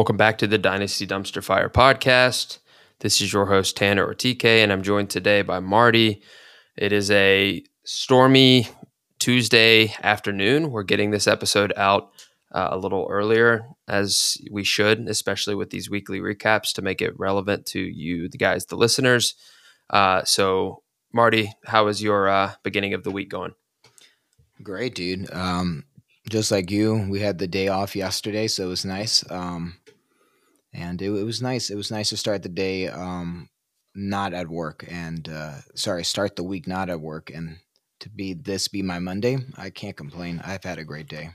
Welcome back to the Dynasty Dumpster Fire podcast. This is your host, Tanner or TCay, and I'm joined today by Marty. It is a stormy Tuesday afternoon. We're getting this episode out uh, a little earlier, as we should, especially with these weekly recaps to make it relevant to you, the guys, the listeners. Uh, so, Marty, how is your uh, beginning of the week going? Great, dude. Um, just like you, we had the day off yesterday, so it was nice. Um, and it, it, was nice. It was nice to start the day um, not at work, and uh, sorry, start the week not at work, and to be this be my Monday. I can't complain. I've had a great day.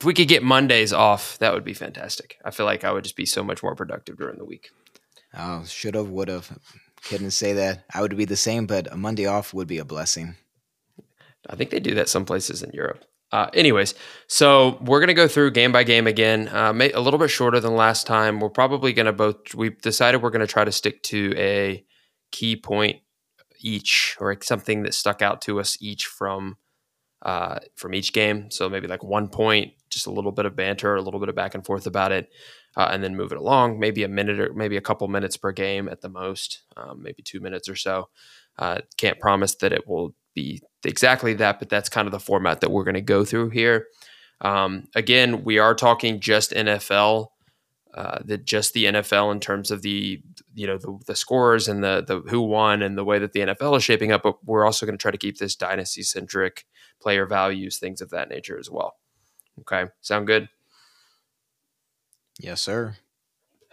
If we could get Mondays off, that would be fantastic. I feel like I would just be so much more productive during the week. Oh, should have, would have. Couldn't say that. I would be the same, but a Monday off would be a blessing. I think they do that some places in Europe. Uh, anyways, so we're going to go through game by game again, uh, a little bit shorter than last time. We're probably going to both, we've decided we're going to try to stick to a key point each or something that stuck out to us each from uh, from each game. So maybe like one point, just a little bit of banter, a little bit of back and forth about it, uh, and then move it along. Maybe a minute or maybe a couple minutes per game at the most, um, maybe two minutes or so. Uh, can't promise that it will be exactly that, but that's kind of the format that we're going to go through here. Um, again, we are talking just NFL, uh, the just the NFL in terms of the you know the, the scores and the the who won and the way that the NFL is shaping up. But we're also going to try to keep this dynasty centric, player values, things of that nature as well. Okay, sound good? Yes, sir.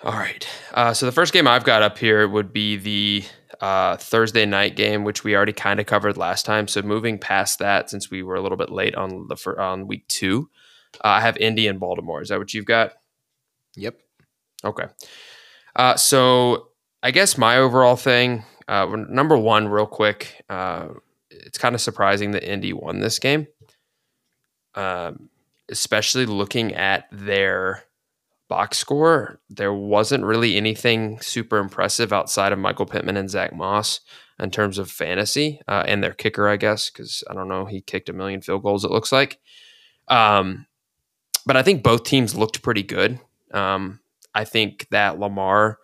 All right. Uh, so the first game I've got up here would be the uh, Thursday night game, which we already kind of covered last time. So moving past that, since we were a little bit late on the on week two, uh, I have Indy and Baltimore. Is that what you've got? Yep. Okay. Uh, so I guess my overall thing, uh, number one, real quick, uh, it's kind of surprising that Indy won this game, um, especially looking at their box score, there wasn't really anything super impressive outside of Michael Pittman and Zach Moss in terms of fantasy uh, and their kicker, I guess, because I don't know, he kicked a million field goals, it looks like. Um, but I think both teams looked pretty good. Um, I think that Lamar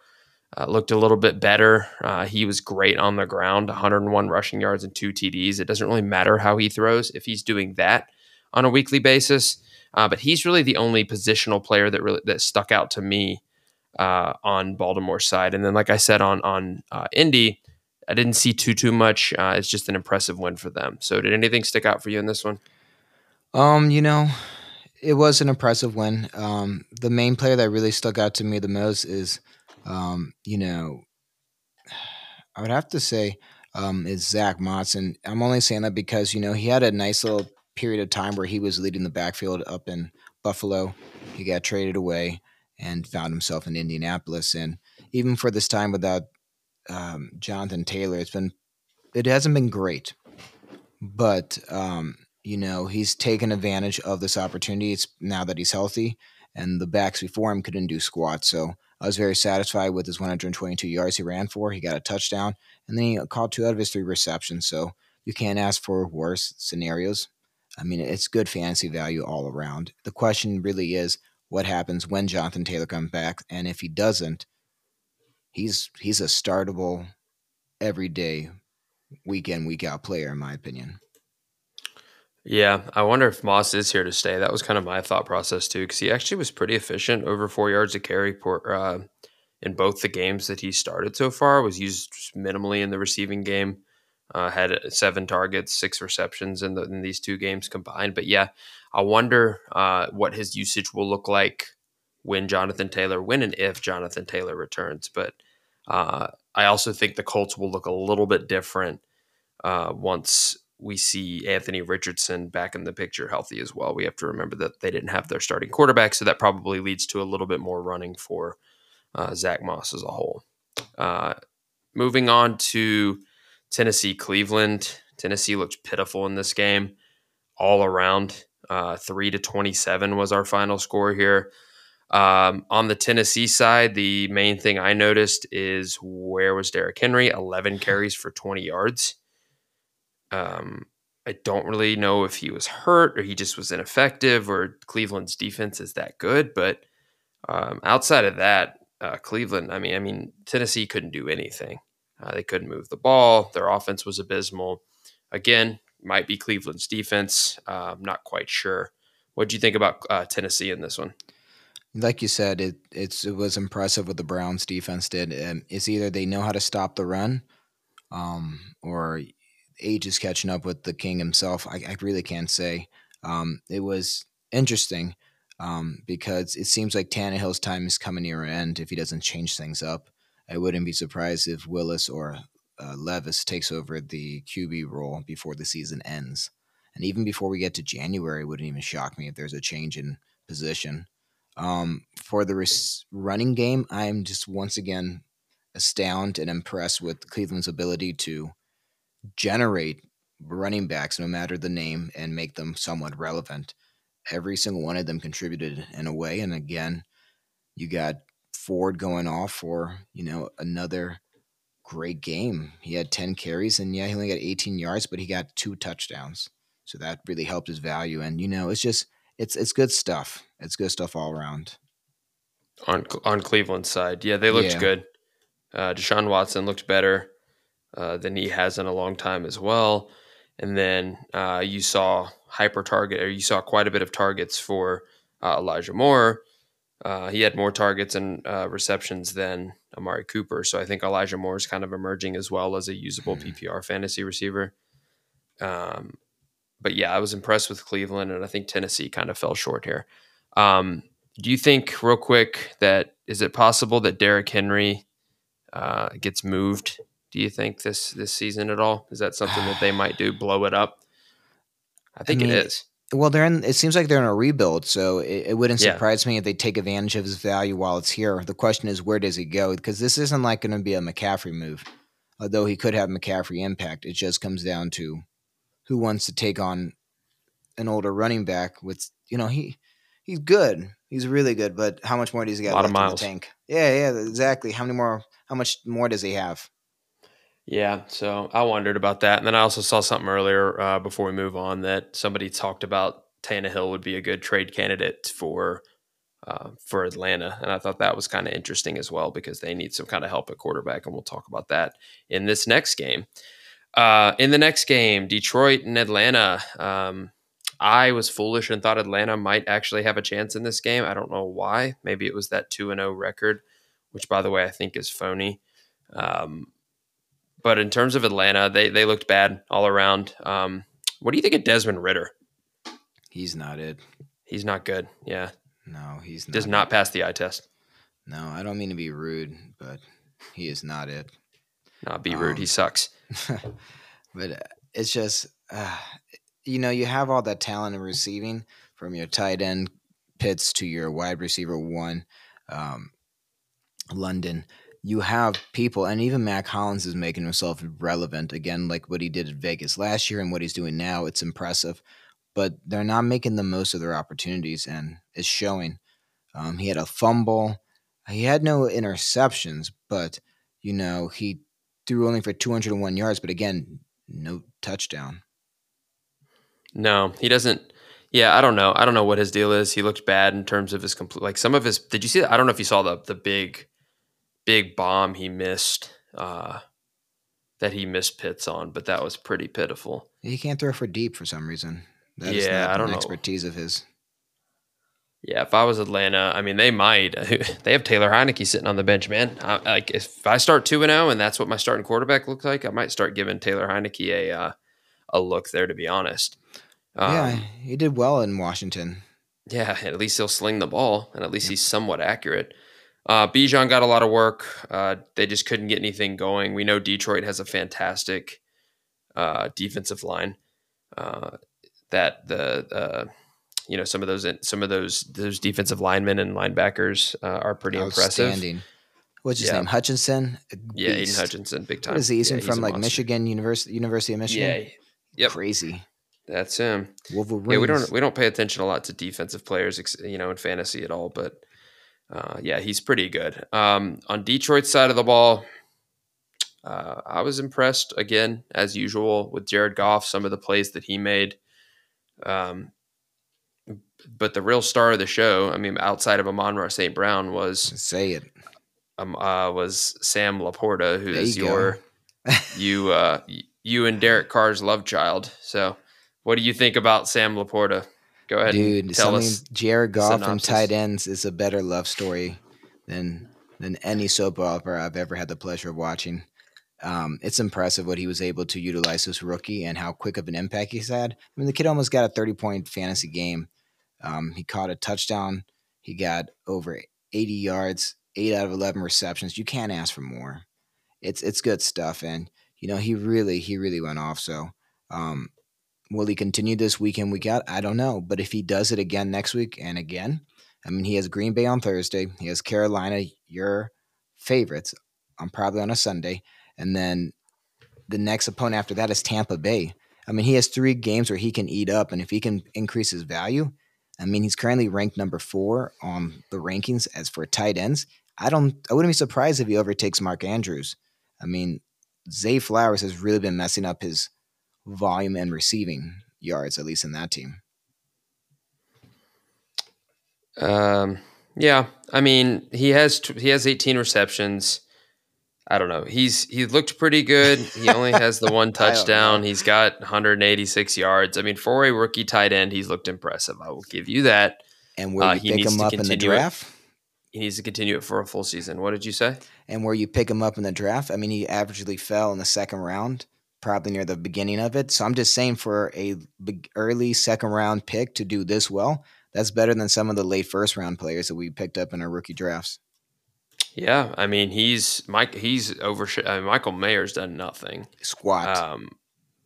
uh, looked a little bit better. Uh, he was great on the ground, 101 rushing yards and two TDs. It doesn't really matter how he throws if he's doing that on a weekly basis. Uh, but he's really the only positional player that really that stuck out to me uh, on Baltimore's side. And then, like I said on on uh, Indy, I didn't see too too much. Uh, it's just an impressive win for them. So, did anything stick out for you in this one? Um, you know, it was an impressive win. Um, the main player that really stuck out to me the most is, um, you know, I would have to say um, is Zach Motson. I'm only saying that because you know he had a nice little period of time where he was leading the backfield up in Buffalo. He got traded away and found himself in Indianapolis. And even for this time without um, Jonathan Taylor, it's been it hasn't been great. But um, you know he's taken advantage of this opportunity. It's now that he's healthy, and the backs before him couldn't do squat. So I was very satisfied with his 122 yards he ran for. He got a touchdown, and then he caught two out of his three receptions. So you can't ask for worse scenarios. I mean, it's good fantasy value all around. The question really is what happens when Jonathan Taylor comes back, and if he doesn't, he's he's a startable, everyday, week in week out player, in my opinion. Yeah, I wonder if Moss is here to stay. That was kind of my thought process too, because he actually was pretty efficient, over four yards a carry per, uh, in both the games that he started so far. Was used minimally in the receiving game. Uh, had seven targets, six receptions in, the, in these two games combined. But yeah, I wonder uh, what his usage will look like when Jonathan Taylor, when and if Jonathan Taylor returns. But uh, I also think the Colts will look a little bit different uh, once we see Anthony Richardson back in the picture healthy as well. We have to remember that they didn't have their starting quarterback, so that probably leads to a little bit more running for uh, Zach Moss as a whole. Uh, moving on to Tennessee, Cleveland. Tennessee looked pitiful in this game all around. Uh, 3 to 27 was our final score here. Um, on the Tennessee side, the main thing I noticed is where was Derrick Henry? 11 carries for 20 yards. Um, I don't really know if he was hurt or he just was ineffective or Cleveland's defense is that good, but Um, outside of that, uh, Cleveland. I mean, I mean Tennessee couldn't do anything. Uh, they couldn't move the ball. Their offense was abysmal. Again, might be Cleveland's defense. Uh, I'm not quite sure. What do you think about uh, Tennessee in this one? Like you said, it it was impressive what the Browns defense did. It's either they know how to stop the run, um, or age is catching up with the king himself. I, I really can't say. Um, it was interesting um, because it seems like Tannehill's time is coming near an end if he doesn't change things up. I wouldn't be surprised if Willis or uh, Levis takes over the QB role before the season ends. And even before we get to January, wouldn't even shock me if there's a change in position. Um, for the res- running game, I'm just once again astounded and impressed with Cleveland's ability to generate running backs, no matter the name, and make them somewhat relevant. Every single one of them contributed in a way. And again, you got Ford going off for, you know, another great game. He had 10 carries and yeah, he only got 18 yards, but he got two touchdowns. So that really helped his value. And, you know, it's just, it's, it's good stuff. It's good stuff all around. On, on Cleveland's side. Yeah, they looked yeah. good. Uh, Deshaun Watson looked better uh, than he has in a long time as well. And then uh, you saw hyper target, or you saw quite a bit of targets for uh, Elijah Moore. Uh, he had more targets and uh, receptions than Amari Cooper. So I think Elijah Moore is kind of emerging as well as a usable mm. PPR fantasy receiver. Um, but yeah, I was impressed with Cleveland, and I think Tennessee kind of fell short here. Um, do you think, real quick, that is it possible that Derrick Henry uh, gets moved? Do you think this this season at all? Is that something that they might do? Blow it up? I think I mean, it is. Well, they're in. It seems like they're in a rebuild, so it, it wouldn't yeah. surprise me if they take advantage of his value while it's here. The question is, where does he go? Because this isn't like going to be a McCaffrey move, although he could have McCaffrey impact. It just comes down to who wants to take on an older running back. With you know, he he's good, he's really good, but how much more does he got left in the tank? Yeah, yeah, exactly. How many more? How much more does he have? Yeah, so I wondered about that, and then I also saw something earlier uh, before we move on that somebody talked about Tannehill would be a good trade candidate for uh, for Atlanta, and I thought that was kind of interesting as well because they need some kind of help at quarterback, and we'll talk about that in this next game. Uh, in the next game, Detroit and Atlanta. Um, I was foolish and thought Atlanta might actually have a chance in this game. I don't know why. Maybe it was that two and zero oh record, which, by the way, I think is phony. Um, but in terms of Atlanta, they they looked bad all around. Um, what do you think of Desmond Ridder? He's not it. He's not good. Yeah. No, he's not does not it. pass the eye test. No, I don't mean to be rude, but he is not it. Not be rude. Um, he sucks. but uh, it's just, uh, you know, you have all that talent in receiving from your tight end Pitts to your wide receiver one, um, London you have people, and even Mack Hollins is making himself relevant again, like what he did at Vegas last year and what he's doing now. It's impressive, but they're not making the most of their opportunities, and it's showing. Um, he had a fumble. He had no interceptions, but you know he threw only for 201 yards. But again, no touchdown. No, he doesn't. Yeah, I don't know. I don't know what his deal is. He looked bad in terms of his complete. Like some of his. Did you see? I don't know if you saw the the big big bomb he missed uh, that he missed Pitts on, but that was pretty pitiful. He can't throw for deep for some reason. That yeah, I don't know. Expertise of his. Yeah, if I was Atlanta, I mean, they might. They have Taylor Heinicke sitting on the bench, man. I, like if I start two and zero, oh and that's what my starting quarterback looks like, I might start giving Taylor Heinicke a uh, a look there. To be honest, um, yeah, he did well in Washington. Yeah, at least he'll sling the ball, and at least he's somewhat accurate. Uh, Bijan got a lot of work. Uh, they just couldn't get anything going. We know Detroit has a fantastic uh, defensive line. Uh, that the uh, you know some of those some of those those defensive linemen and linebackers uh, are pretty impressive. What's his yeah. name? Hutchinson. Yeah, Aidan Hutchinson, big time. What is he? He's yeah, from like Michigan University, University of Michigan. Yeah, yep. crazy. That's him. Wolverines. Yeah, we don't we don't pay attention a lot to defensive players, you know, in fantasy at all, but uh, yeah, he's pretty good. Um, on Detroit's side of the ball, uh, I was impressed again, as usual, with Jared Goff. Some of the plays that he made, um, but the real star of the show, I mean, outside of Amon-Ra St. Brown, was Say it. um, uh, was Sam LaPorta, who is you your you uh, you and Derek Carr's love child. So, what do you think about Sam LaPorta? Go ahead, and Dude, tell us. Jared Goff from synopsis. tight ends is a better love story than than any soap opera I've ever had the pleasure of watching. Um, it's impressive what he was able to utilize this rookie and how quick of an impact he's had. I mean, the kid almost got a 30 point fantasy game. Um, he caught a touchdown. He got over 80 yards, eight out of 11 receptions. You can't ask for more. It's it's good stuff, and you know he really he really went off. So, um, will he continue this weekend week out? I don't know, but if he does it again next week and again, I mean he has Green Bay on Thursday. He has Carolina, your favorites, on probably on a Sunday, and then the next opponent after that is Tampa Bay. I mean he has three games where he can eat up, and if he can increase his value, I mean he's currently ranked number four on the rankings as for tight ends. I don't. I wouldn't be surprised if he overtakes Mark Andrews. I mean, Zay Flowers has really been messing up his volume and receiving yards, at least in that team. Um, yeah, I mean, he has t- he has 18 receptions. I don't know. He's he looked pretty good. He only has the one touchdown. He's got 186 yards. I mean, for a rookie tight end, he's looked impressive. I will give you that. And where Uh, you he pick needs him to up in the continue it. draft, He needs to continue it for a full season. What did you say? and where you pick him up in the draft, I mean, he averagely fell in the second round, probably near the beginning of it. So I'm just saying, for a big, early second round pick to do this well, that's better than some of the late first round players that we picked up in our rookie drafts. Yeah, I mean, he's Mike. He's over. I mean, Michael Mayer's done nothing. Squat. Um,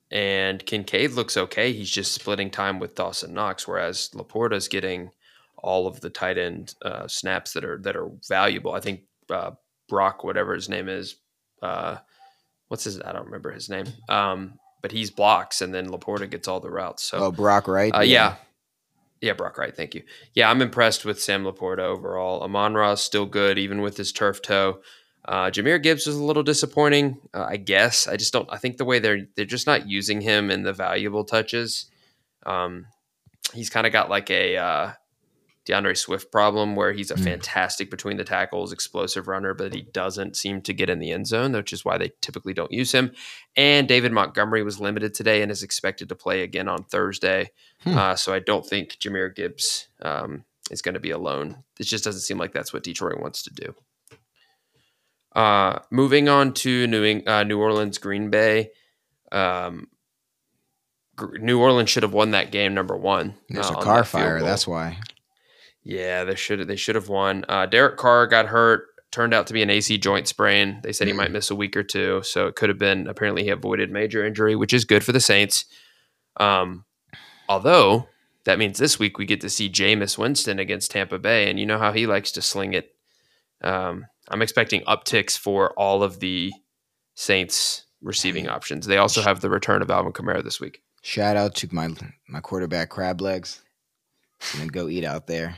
and Kincaid looks okay. He's just splitting time with Dawson Knox, whereas LaPorta's getting all of the tight end uh, snaps that are that are valuable. I think uh, Brock, whatever his name is, uh, what's his? I don't remember his name. Um, but he's blocks, and then LaPorta gets all the routes. So oh, Brock Wright. uh, yeah. Yeah, Brock Wright. Thank you. Yeah, I'm impressed with Sam LaPorta overall. Amon Ra is still good, even with his turf toe. Uh, Jahmyr Gibbs was a little disappointing, uh, I guess. I just don't. I think the way they're they're just not using him in the valuable touches. Um, he's kind of got like a uh, D'Andre Swift problem where he's a Mm. fantastic between the tackles, explosive runner, but he doesn't seem to get in the end zone, which is why they typically don't use him. And David Montgomery was limited today and is expected to play again on Thursday. Hmm. Uh, so I don't think Jahmyr Gibbs um, is going to be alone. It just doesn't seem like that's what Detroit wants to do. Uh, moving on to New, uh, New Orleans, Green Bay. Um, New Orleans should have won that game, number one. There's uh, a car fire. That's why. Yeah, they should they should have won. Uh, Derek Carr got hurt. Turned out to be an AC joint sprain. They said he Mm. might miss a week or two, so it could have been. Apparently, he avoided major injury, which is good for the Saints. Um, although that means this week we get to see Jameis Winston against Tampa Bay, and you know how he likes to sling it. Um, I'm expecting upticks for all of the Saints receiving options. They also have the return of Alvin Kamara this week. Shout out to my my quarterback, Crab Legs. Gonna go eat out there.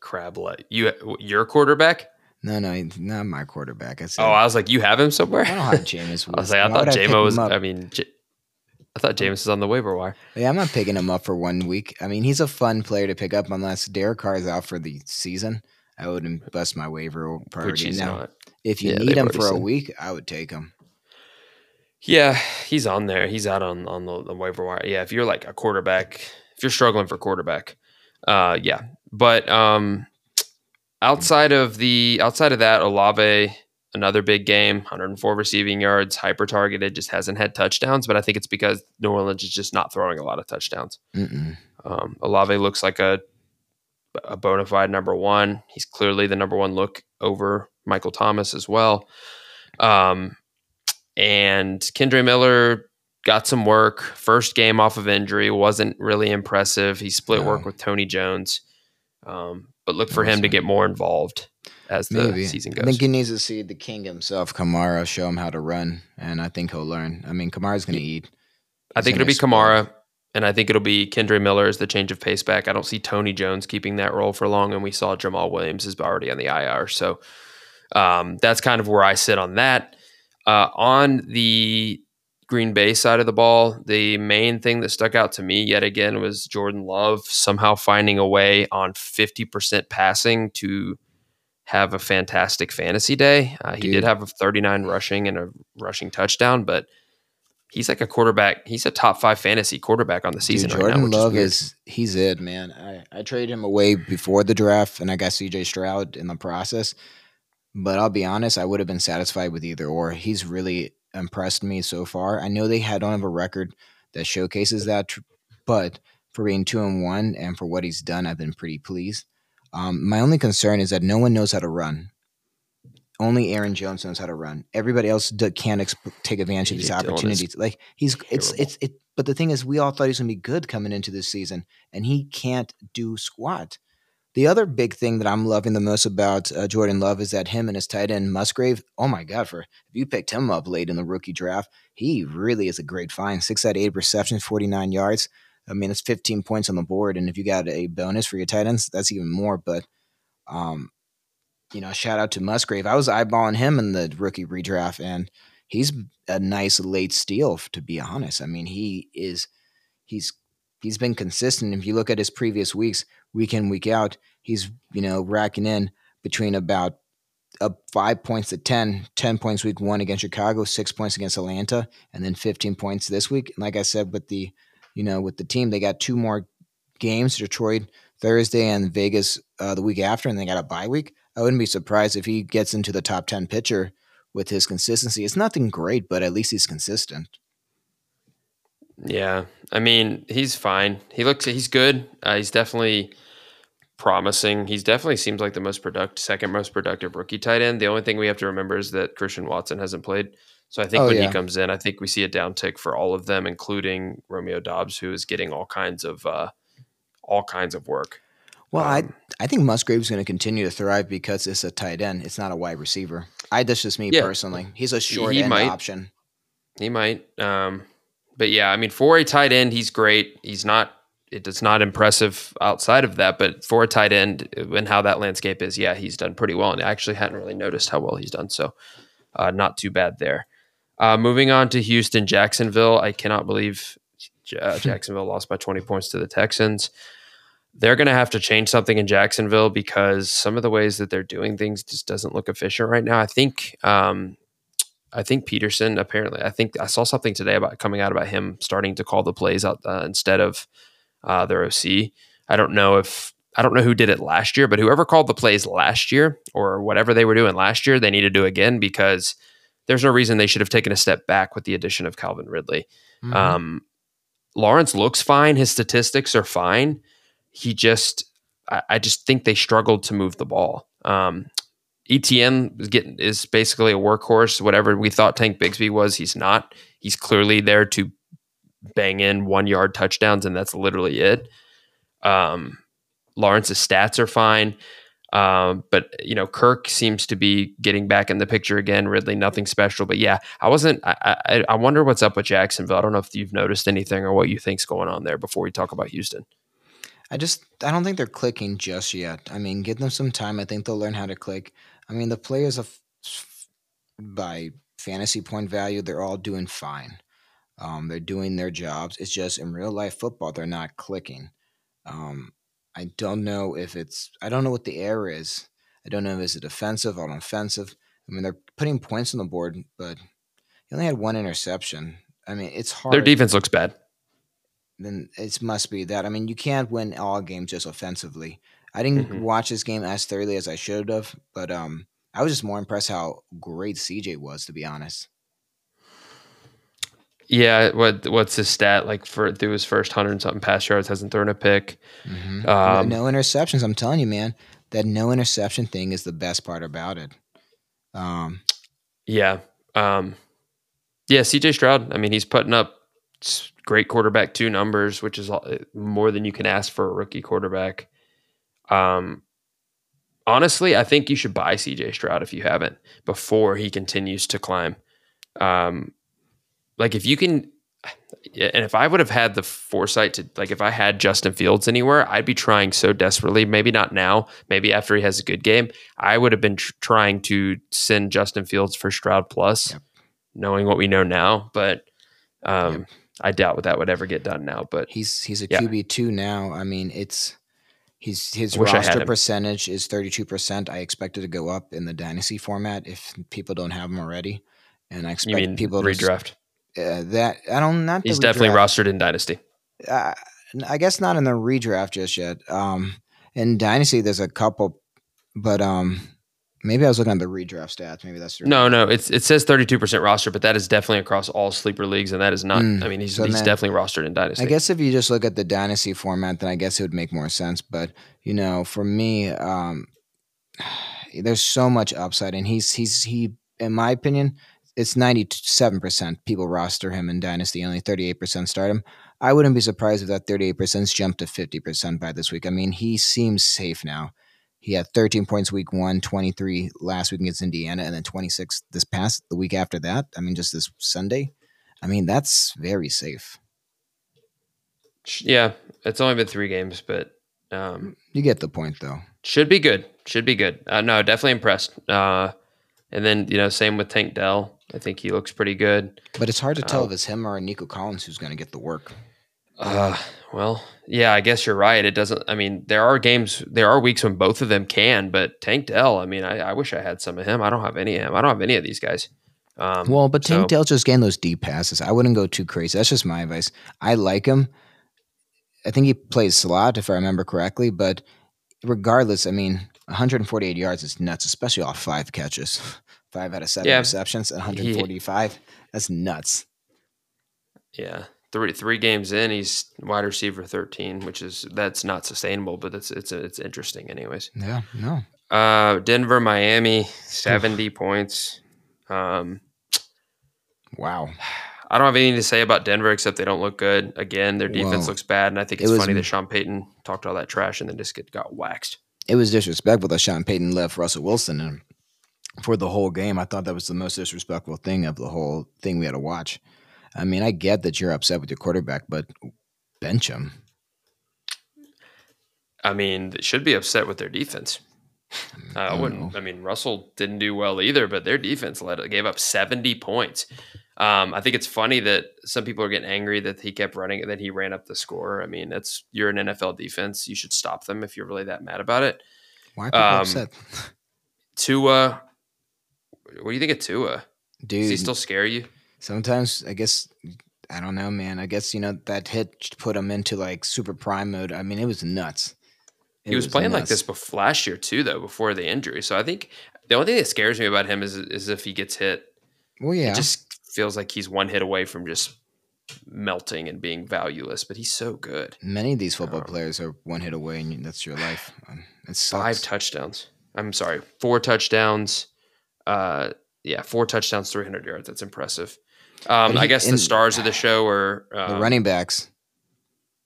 Crab leg. You your quarterback? No, no, not my quarterback. I said, Oh, I was like, you have him somewhere. I don't have Jameis. I was like, I Why thought would was. I mean, J- I thought James was on the waiver wire. Yeah, I'm not picking him up for one week. I mean, he's a fun player to pick up unless Derek Carr is out for the season. I wouldn't bust my waiver priority. Now, not. if you Yeah, need him for a week, I would take him. Yeah, he's on there. He's out on on the, the waiver wire. Yeah, if you're like a quarterback, if you're struggling for quarterback, uh, yeah. But um, outside of the outside of that, Olave, another big game, 104 receiving yards, hyper targeted, just hasn't had touchdowns. But I think it's because New Orleans is just not throwing a lot of touchdowns. Um, Olave looks like a a bona fide number one. He's clearly the number one look over Michael Thomas as well. Um, and Kendre Miller got some work. First game off of injury wasn't really impressive. He split No. work with Tony Jones, um, but look for him to get more involved as the Maybe. season I think he needs to see the king himself, Kamara, show him how to run, and I think he'll learn. I mean, Kamara's going to eat. I think it'll be explode. Kamara, and I think it'll be Kendre Miller as the change of pace back. I don't see Tony Jones keeping that role for long, and we saw Jamaal Williams is already on the IR. So um, that's kind of where I sit on that. Uh, on the Green Bay side of the ball, the main thing that stuck out to me yet again was Jordan Love somehow finding a way on 50% passing to have a fantastic fantasy day. Uh, he did have a 39 rushing and a rushing touchdown, but he's like a quarterback. He's a top five fantasy quarterback on the season. Dude, Jordan right now, Love is, is, he's it, man. I, I traded him away before the draft, and I got C.J. Stroud in the process. But I'll be honest, I would have been satisfied with either or. He's really impressed me so far. I know they had don't have a record that showcases that, but for being two and one and for what he's done, I've been pretty pleased. Um, my only concern is that no one knows how to run. Only Aaron Jones knows how to run. Everybody else do, can't exp- take advantage of these opportunities. Like he's, it's, it's, it. But the thing is, we all thought he was going to be good coming into this season, and he can't do squat. The other big thing that I'm loving the most about uh, Jordan Love is that him and his tight end Musgrave. Oh my God! For if you picked him up late in the rookie draft, he really is a great find. Six out of eight receptions, 49 yards. I mean, it's 15 points on the board, and if you got a bonus for your tight ends, that's even more. But, um, you know, shout out to Musgrave. I was eyeballing him in the rookie redraft, and he's a nice late steal. To be honest, I mean, he is he's he's been consistent. If you look at his previous weeks, week in, week out, he's, you know, racking in between about uh, five points to 10, 10 points week one against Chicago, six points against Atlanta, and then 15 points this week. And like I said, with the, you know, with the team, they got two more games, Detroit Thursday and Vegas uh, the week after, and they got a bye week. I wouldn't be surprised if he gets into the top 10 pitcher with his consistency. It's nothing great, but at least he's consistent. Yeah, I mean, he's fine. He looks he's good. Uh, he's definitely promising. He's definitely seems like the most productive, second most productive rookie tight end. The only thing we have to remember is that Christian Watson hasn't played. So I think oh, when yeah. he comes in, I think we see a downtick for all of them, including Romeo Doubs, who is getting all kinds of uh, all kinds of work. Well, um, I I think Musgrave is going to continue to thrive because it's a tight end. It's not a wide receiver. I that's just me yeah, personally. He's a short he end might, option. He might. Um, but yeah, I mean, for a tight end, he's great. He's not. It's not impressive outside of that, but for a tight end and how that landscape is, yeah, he's done pretty well. And I actually hadn't really noticed how well he's done, so uh, not too bad there. Uh, moving on to Houston, Jacksonville. I cannot believe uh, Jacksonville lost by 20 points to the Texans. They're going to have to change something in Jacksonville because some of the ways that they're doing things just doesn't look efficient right now. I think um, I think Pederson apparently. I think I saw something today about coming out about him starting to call the plays out uh, instead of uh, their OC. I don't know if I don't know who did it last year, but whoever called the plays last year or whatever they were doing last year, they need to do again because there's no reason they should have taken a step back with the addition of Calvin Ridley. Mm-hmm. Um, Lawrence looks fine; his statistics are fine. He just, I, I just think they struggled to move the ball. Um, ETN is getting is basically a workhorse. Whatever we thought Tank Bigsby was, he's not. He's clearly there to bang in one yard touchdowns, and that's literally it. Um, Lawrence's stats are fine. Um, but you know, Kirk seems to be getting back in the picture again. Ridley, nothing special. But yeah, I wasn't. I, I, I wonder what's up with Jacksonville. I don't know if you've noticed anything or what you think's going on there before we talk about Houston. I just I don't think they're clicking just yet. I mean, give them some time. I think they'll learn how to click. I mean, the players of by fantasy point value, they're all doing fine. Um, they're doing their jobs. It's just in real life football, they're not clicking. Um, I don't know if it's. I don't know what the error is. I don't know if it's a defensive or an offensive. I mean, they're putting points on the board, but he only had one interception. I mean, it's hard. Their defense looks bad. Then it must be that. I mean, you can't win all games just offensively. I didn't mm-hmm. watch this game as thoroughly as I should have, but um, I was just more impressed how great CJ was, to be honest. Yeah, what what's his stat like for through his first hundred and something pass yards? Hasn't thrown a pick. Mm-hmm. Um, no, interceptions. I'm telling you, man, that no interception thing is the best part about it. Um, yeah, um, yeah. CJ Stroud. I mean, he's putting up great quarterback two numbers, which is more than you can ask for a rookie quarterback. Um, honestly, I think you should buy CJ Stroud if you haven't before he continues to climb. Um, like if you can, and if I would have had the foresight to, like, if I had Justin Fields anywhere, I'd be trying so desperately. Maybe not now. Maybe after he has a good game, I would have been tr- trying to send Justin Fields for Stroud plus, yep. knowing what we know now. But Um, yep. I doubt what that would ever get done now, but he's he's a yeah. QB two now. I mean, it's he's his roster percentage is thirty two percent. I expect it to go up in the dynasty format if people don't have him already, and I expect people to redraft. Uh, that I don't not. He's definitely rostered in dynasty. Uh, I guess not in the redraft just yet. Um, in dynasty, there's a couple, but um, Maybe I was looking at the redraft stats. Maybe that's no, no. It's it says thirty two percent roster, but that is definitely across all sleeper leagues, and that is not. Mm, I mean, he's so he's then, definitely rostered in dynasty. I guess if you just look at the dynasty format, then I guess it would make more sense. But you know, for me, um, there's so much upside, and he's he's he. In my opinion, it's ninety seven percent people roster him in dynasty, only thirty eight percent start him. I wouldn't be surprised if that thirty eight percent jumped to fifty percent by this week. I mean, he seems safe now. He had 13 points week one, 23 last week against Indiana, and then 26 this past the week after that. I mean, just this Sunday. I mean, that's very safe. Yeah, it's only been three games, but um, you get the point, though. Should be good. Should be good. Uh, no, definitely impressed. Uh, and then you know, same with Tank Dell. I think he looks pretty good. But it's hard to tell uh, if it's him or Nico Collins who's going to get the work. Uh, well, yeah, I guess you're right. It doesn't. I mean, there are games, there are weeks when both of them can, but Tank Dell. I mean, I, I wish I had some of him. I don't have any of him. I don't have any of these guys. Um, well, but Tank so. Dell just getting those deep passes. I wouldn't go too crazy. That's just my advice. I like him. I think he plays slot, if I remember correctly. But regardless, I mean, 148 yards is nuts, especially off five catches, five out of seven yeah, receptions, 145. He, that's nuts. Yeah, three three games in, he's wide receiver thirteen, which is that's not sustainable, but it's it's it's interesting, anyways. Yeah, no. Uh, Denver, Miami, seventy points. Um, wow. I don't have anything to say about Denver except they don't look good. Again, their defense Whoa. looks bad, and I think it's it was, funny that Sean Payton talked all that trash and then just get, got waxed. It was disrespectful that Sean Payton left Russell Wilson and for the whole game. I thought that was the most disrespectful thing of the whole thing we had to watch. I mean, I get that you're upset with your quarterback, but bench him. I mean, they should be upset with their defense. Uh, I wouldn't. I mean, Russell didn't do well either, but their defense led gave up seventy points. Um, I think it's funny that some people are getting angry that he kept running and that he ran up the score. I mean, that's you're an NFL defense. You should stop them if you're really that mad about it. Why are people um, upset? Tua, what do you think of Tua? Dude, does he still scare you? Sometimes I guess I don't know, man. I guess you know that hit put him into like super prime mode. I mean, it was nuts. It he was, was playing nuts. like this before, last year too, though, before the injury. So I think the only thing that scares me about him is is if he gets hit. Well, yeah, it just feels like he's one hit away from just melting and being valueless. But he's so good. Many of these football um, players are one hit away, and that's your life. Um, five touchdowns. I'm sorry, four touchdowns. Uh, yeah, four touchdowns, 300 yards. That's impressive. Um, he, I guess the stars of the show are um, the running backs.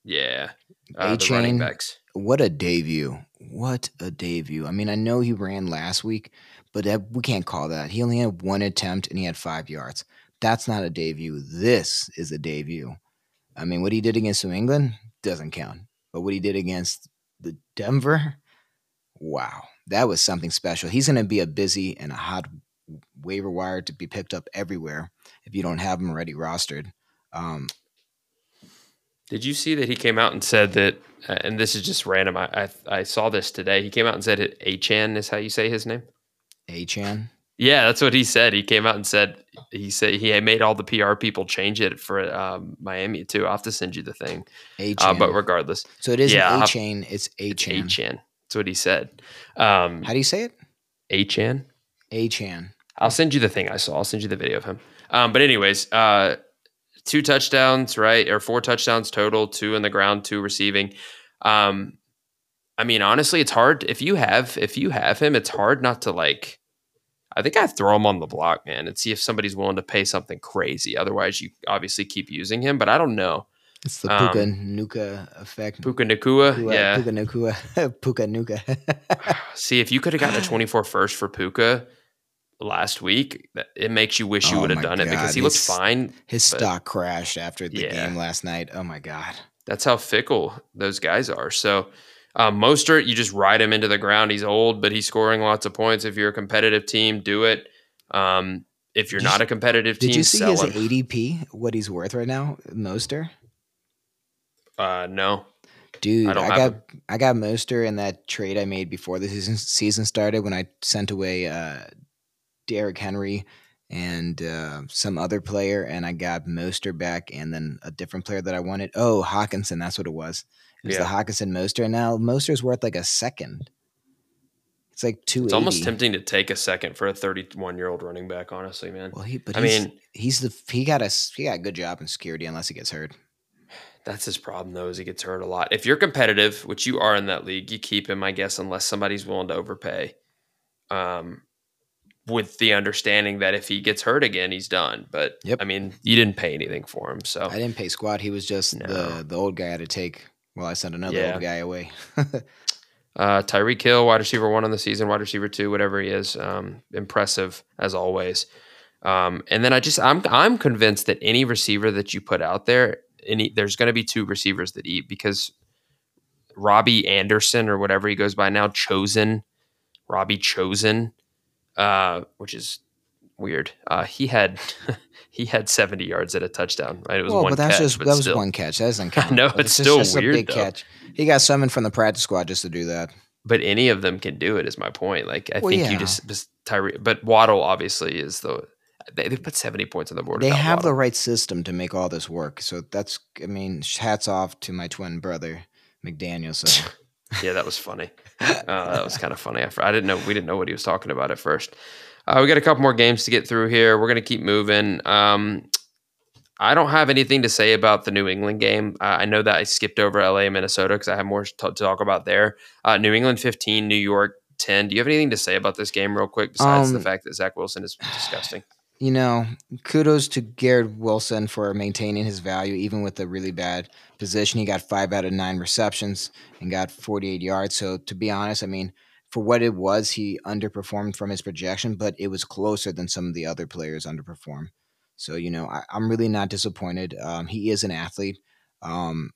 Yeah, uh, the running backs. What a debut! What a debut! I mean, I know he ran last week, but that, we can't call that. He only had one attempt and he had five yards. That's not a debut. This is a debut. I mean, what he did against New England doesn't count, but what he did against the Denver, wow, that was something special. He's going to be a busy and a hot waiver wire to be picked up everywhere if you don't have him already rostered. Um, Did you see that he came out and said that? Uh, and this is just random. I, I, I saw this today. He came out and said it. Achane is how you say his name. Achane. Yeah, that's what he said. He came out and said he said he made all the PR people change it for um, Miami too. I'll have to send you the thing. Uh, but regardless, so it isn't yeah, Achane. It's Achane. Achane. That's what he said. Um, how do you say it? Achane. Achane. I'll send you the thing I saw. I'll send you the video of him. Um, but anyways, uh, two touchdowns, right, or four touchdowns total, two in the ground, two receiving. Um, I mean, honestly, it's hard if you have if you have him, it's hard not to like. I think I throw him on the block, man, and see if somebody's willing to pay something crazy. Otherwise, you obviously keep using him, but I don't know. It's the Puka um, Nuka effect. Puka Nacua, yeah. Puka Nacua, Puka Nuka. see, if you could have gotten a 24 first for Puka, last week, it makes you wish you oh would have done God. it because he his, looked fine. His stock crashed after the yeah. game last night. Oh my God. That's how fickle those guys are. So, um, Mostert, you just ride him into the ground. He's old, but he's scoring lots of points. If you're a competitive team, do it. Um, if you're Did not a competitive team, Did you see sell his him. ADP? What he's worth right now, Moster? Uh, no, Dude, I, have got. I got Moster in that trade I made before the season season started when I sent away uh, Derrick Henry and uh, some other player, and I got Moster back, and then a different player that I wanted. Oh, Hockenson, that's what it was. It was the Yeah. Hockenson Moster, and now Moster's worth like a second. It's like two. it's almost tempting to take a second for a 31 year old running back. Honestly, man, Well, he but I he's, mean- he's the he got a he got a good job in security unless he gets hurt. that's his problem though. Is he gets hurt a lot. If you're competitive, which you are in that league, you keep him, I guess, unless somebody's willing to overpay. Um, with the understanding that if he gets hurt again, he's done. But Yep. I mean, you didn't pay anything for him, so I didn't pay squat. He was just No. the the old guy I had to take. Well, I sent another Yeah. old guy away. Uh, Tyreek Hill, wide receiver one on the season, wide receiver two, whatever he is, um, impressive as always. Um, and then I just I'm I'm convinced that any receiver that you put out there, any there's going to be two receivers that eat because Robbie Anderson or whatever he goes by now, chosen, Robbie Chosen, uh, which is weird. Uh, he had he had 70 yards at a touchdown, right? It was well, one but that's catch, just but that was still. one catch. That doesn't count. know, But it's still just a weird, big though. catch. He got summoned from the practice squad just to do that. but any of them can do it is my point like i Well, think yeah. you just, just Tyree, but waddle obviously is the they, they put 70 points on the board They have the right system to make all this work. So that's I mean, hats off to my twin brother McDaniel. So yeah that was funny. Uh, that was kind of funny. I, I didn't know we didn't know what he was talking about at first. Uh, we got a couple more games to get through here. We're going to keep moving. Um, i don't have anything to say about the new england game. Uh, i know that i skipped over la and minnesota because i have more to, to talk about there. Uh, new england 15 new york 10 do you have anything to say about this game real quick besides the Um, fact that zach wilson is disgusting you know, kudos to Garrett Wilson for maintaining his value even with a really bad position. He got five out of nine receptions and got 48 yards. So to be honest, I mean, for what it was, he underperformed from his projection, but it was closer than some of the other players underperformed. So you know, I, I'm really not disappointed. Um, he is an athlete. Um,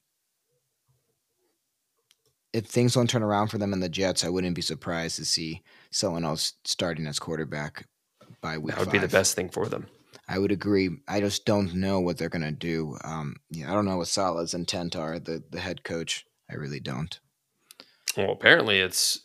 if things don't turn around for them in the Jets, I wouldn't be surprised to see someone else starting as quarterback by week that would be the best thing for them I would agree. I just don't know what they're gonna do. Um, yeah, I don't know what Salah's intent are. The the head coach, I really don't. Well, apparently it's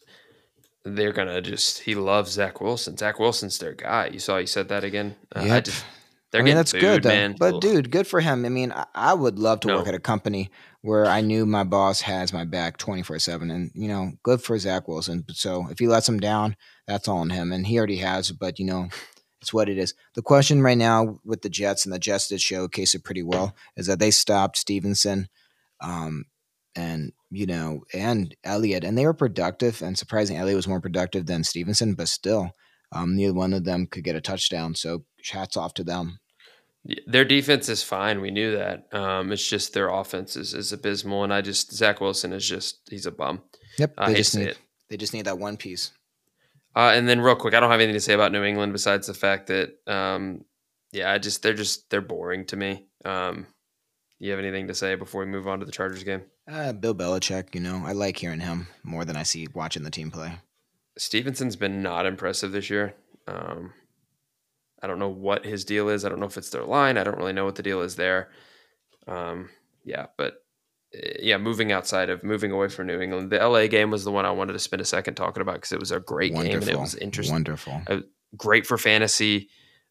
they're gonna just he loves Zach Wilson. Zach Wilson's their guy. You saw he said that again. Uh, I Yep. just they're I mean, getting that's booed, good, though. man. But Ugh. dude, good for him. I mean, I, I would love to work at a company where I knew my boss has my back twenty four seven, and you know, good for Zach Wilson. But so if he lets him down, that's all on him, and he already has. But you know, it's what it is. The question right now with the Jets, and the Jets did showcase it pretty well, is that they stopped Stevenson, um, and you know, and Elliott, and they were productive. And surprising, Elliott was more productive than Stevenson, but still, um, neither one of them could get a touchdown. So hats off to them. Their defense is fine. We knew that. Um, it's just their offense is, is abysmal, and I just Zach Wilson is just he's a bum. Yep, I they hate just need it. they just need that one piece. Uh, and then real quick, I don't have anything to say about New England besides the fact that um, yeah, I just they're just they're boring to me. Um, you have anything to say before we move on to the Chargers game? Uh, Bill Belichick, you know, I like hearing him more than I see watching the team play. Stevenson's been not impressive this year. Um, I don't know what his deal is. I don't know if it's their line. I don't really know what the deal is there. Um, yeah, but yeah, moving outside of moving away from New England, the LA game was the one I wanted to spend a second talking about because it was a great game and it was interesting, Wonderful. great for fantasy.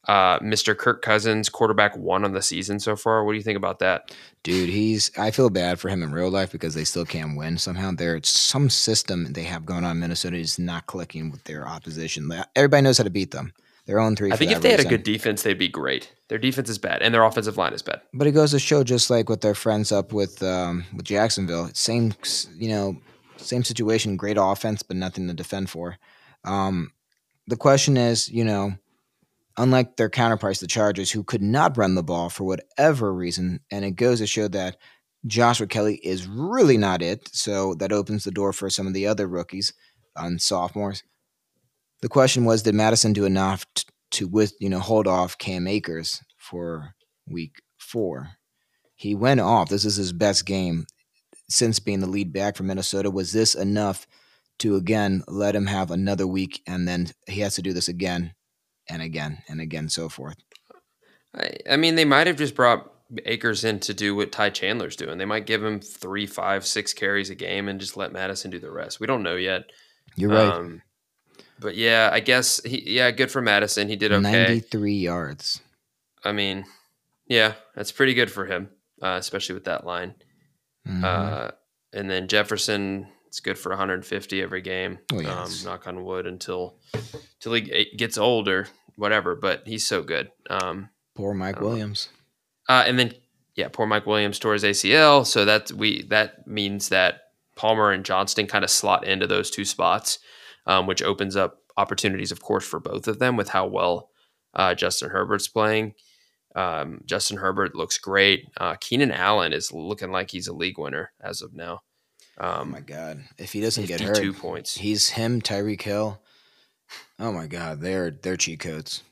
Uh, Mr. Kirk Cousins, quarterback one on the season so far. What do you think about that? Dude, he's I feel bad for him in real life because they still can't win somehow. There's some system they have going on in Minnesota is not clicking with their opposition. Everybody knows how to beat them. They're on three. I think if they had a good defense, they'd be great. Their defense is bad, and their offensive line is bad. But it goes to show, just like with their friends up with um, with Jacksonville, same you know, same situation. Great offense, but nothing to defend for. Um, the question is, you know, unlike their counterparts, the Chargers, who could not run the ball for whatever reason, and it goes to show that Joshua Kelley is really not it. So that opens the door for some of the other rookies and sophomores. The question was, did Mattison do enough t- to with you know hold off Cam Akers for week four? He went off. This is his best game since being the lead back for Minnesota. Was this enough to again let him have another week, and then he has to do this again and again and again, so forth. I, I mean, they might have just brought Akers in to do what Ty Chandler's doing. They might give him three, five, six carries a game and just let Mattison do the rest. We don't know yet. You're right. Um, but yeah, I guess he, yeah, good for Mattison. He did okay. 93 yards. I mean, yeah, that's pretty good for him, uh, especially with that line. Mm-hmm. Uh, and then Jefferson, it's good for 150 every game. Oh, yes. um, knock on wood until until he gets older, whatever. But he's so good. Um, poor Mike Williams. Uh, and then yeah, poor Mike Williams tore his ACL, so that we that means that Palmer and Johnston kind of slot into those two spots, um, which opens up opportunities, of course, for both of them with how well uh, Justin Herbert's playing. Um, Justin Herbert looks great. Uh, Keenan Allen is looking like he's a league winner as of now. Um, oh my god! If he doesn't get hurt, two points. He's him, Tyreek Hill. Oh my god, they're they're cheat codes.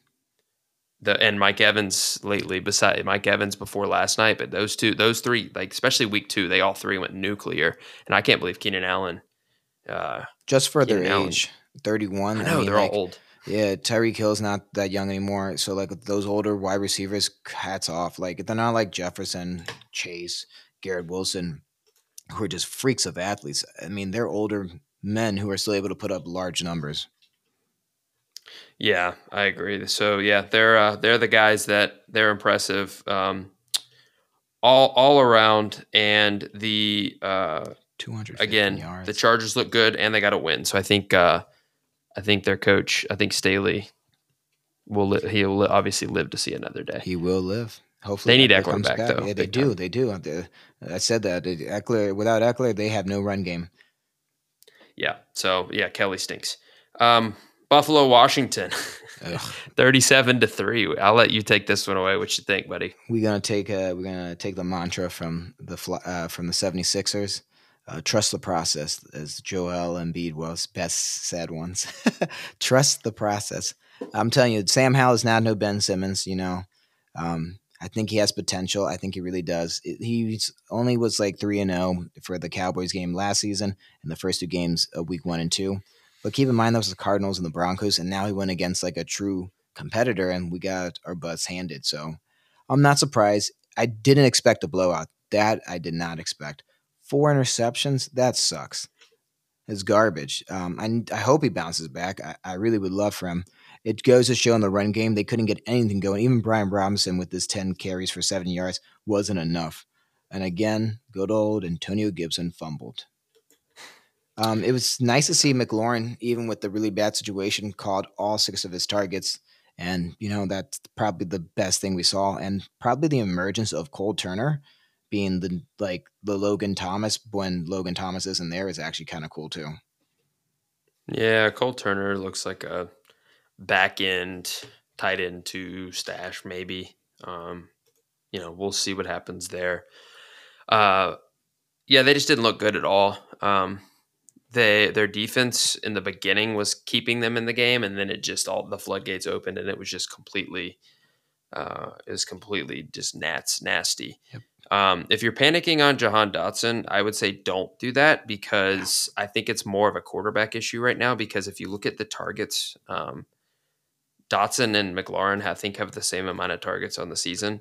The and Mike Evans lately, beside Mike Evans before last night, but those two, those three, like especially week two, they all three went nuclear, and I can't believe Keenan Allen. Uh, Just for their age, thirty one. I know I mean, they're like, all old. Yeah, Tyreek Hill's not that young anymore. So like those older wide receivers, hats off. Like they're not like Jefferson, Chase, Garrett Wilson, who are just freaks of athletes. I mean, they're older men who are still able to put up large numbers. Yeah, I agree. So yeah, they're uh, they're the guys that they're impressive um, all all around, and the uh, two hundred again yards. the Chargers look good, and they got to win. So I think uh, I think their coach, I think Staley, will li- he'll obviously live to see another day. He will live. Hopefully, they need Ekeler back, back, though. Yeah, they do. Time. They do. I said that Ekeler without Ekeler, they have no run game. Yeah. So yeah, Kelley stinks. Um, Buffalo, Washington, thirty-seven to three. I'll let you take this one away. What you think, buddy? We're gonna take uh, we're gonna take the mantra from the uh, from the 76ers uh, trust the process, as Joel Embiid was best said once. trust the process. I'm telling you, Sam Howell is not no Ben Simmons. You know, um, I think he has potential. I think he really does. He only was like three and zero oh for the Cowboys game last season and the first two games of Week One and Two. But keep in mind that was the Cardinals and the Broncos, and now he went against like a true competitor, and we got our butts handed. So I'm not surprised. I didn't expect a blowout. That I did not expect four interceptions. That sucks. It's garbage. Um, I, I hope he bounces back. I, I really would love for him. It goes to show in the run game they couldn't get anything going. Even Brian Robinson with his 10 carries for seven yards wasn't enough. And again, good old Antonio Gibson fumbled. Um, it was nice to see McLaurin, even with the really bad situation, called all six of his targets. And, you know, that's probably the best thing we saw. And probably the emergence of Cole Turner being the like the Logan Thomas when Logan Thomas isn't there is actually kind of cool too. Yeah, Cole Turner looks like a back end tight end to stash maybe. Um, you know, we'll see what happens there. Uh, yeah, they just didn't look good at all. Um, they their defense in the beginning was keeping them in the game, and then it just all the floodgates opened, and it was just completely uh, is completely just nats nasty. Yep. Um, if you're panicking on Jahan Dotson, I would say don't do that because I think it's more of a quarterback issue right now. Because if you look at the targets, um, Dotson and McLaurin, I think, have the same amount of targets on the season.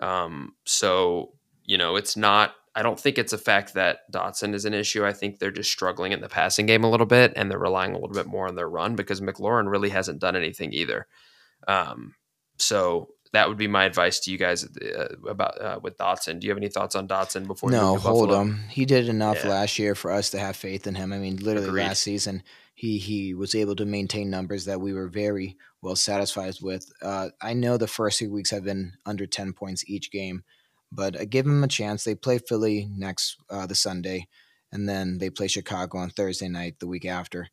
Um, so you know, it's not. I don't think it's a fact that Dotson is an issue. I think they're just struggling in the passing game a little bit, and they're relying a little bit more on their run because McLaurin really hasn't done anything either. Um, so that would be my advice to you guys uh, about uh, with Dotson. Do you have any thoughts on Dotson before? No, hold him. He did enough yeah. last year for us to have faith in him. I mean, literally Agreed. last season, he he was able to maintain numbers that we were very well satisfied with. Uh, I know the first few weeks have been under ten points each game, but I give him a chance. They play Philly next uh, the Sunday, and then they play Chicago on Thursday night the week after.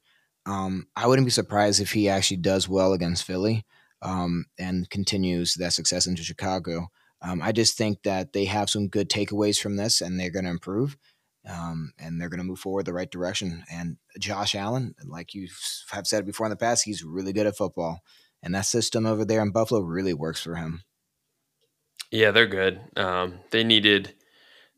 Um, I wouldn't be surprised if he actually does well against Philly um, and continues that success into Chicago. Um, I just think that they have some good takeaways from this, and they're going to improve, um, and they're going to move forward the right direction. And Josh Allen, like you have said before in the past, he's really good at football, and that system over there in Buffalo really works for him. Yeah, they're good. Um, they needed.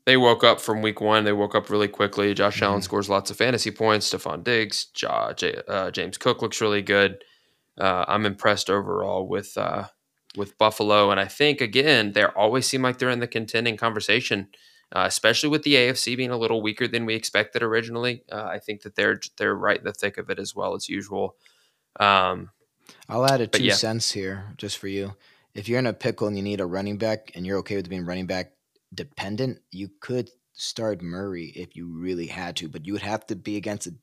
They woke up from week one. They woke up really quickly. Josh mm-hmm. Allen scores lots of fantasy points. Stefon Diggs, uh, James Cook looks really good. Uh, I'm impressed overall with uh, with Buffalo, and I think again they always seem like they're in the contending conversation, uh, especially with the AFC being a little weaker than we expected originally. Uh, I think that they're they're right in the thick of it as well as usual. Um, I'll add a two yeah. cents here just for you. If you're in a pickle and you need a running back and you're okay with being running back dependent, you could start Murray if you really had to, but you would have to be against a,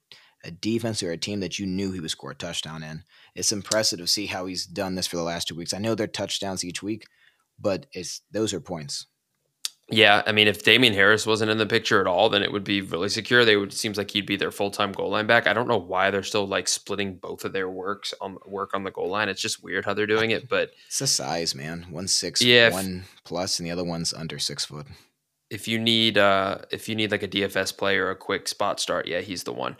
a defense or a team that you knew he would score a touchdown in. It's impressive to see how he's done this for the last two weeks. I know they're touchdowns each week, but it's those are points. Yeah, I mean, if Damien Harris wasn't in the picture at all, then it would be really secure. They would seems like he'd be their full time goal line back. I don't know why they're still like splitting both of their works on work on the goal line. It's just weird how they're doing it. But it's the size, man. One six, yeah, one plus, and the other one's under six foot. If you need, uh, if you need like a DFS player, a quick spot start, yeah, he's the one.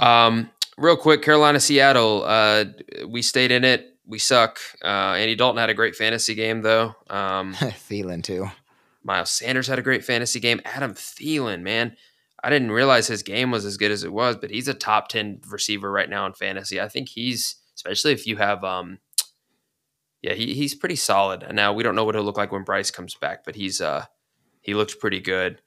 Um, real quick, Carolina, Seattle. Uh, we stayed in it. We suck. Uh, Andy Dalton had a great fantasy game though. Um, Thielen too. Miles Sanders had a great fantasy game. Adam Thielen, man, I didn't realize his game was as good as it was, but he's a top 10 receiver right now in fantasy. I think he's, especially if you have, um, yeah, he, he's pretty solid. And now we don't know what he'll look like when Bryce comes back, but he's, uh, he looks pretty good.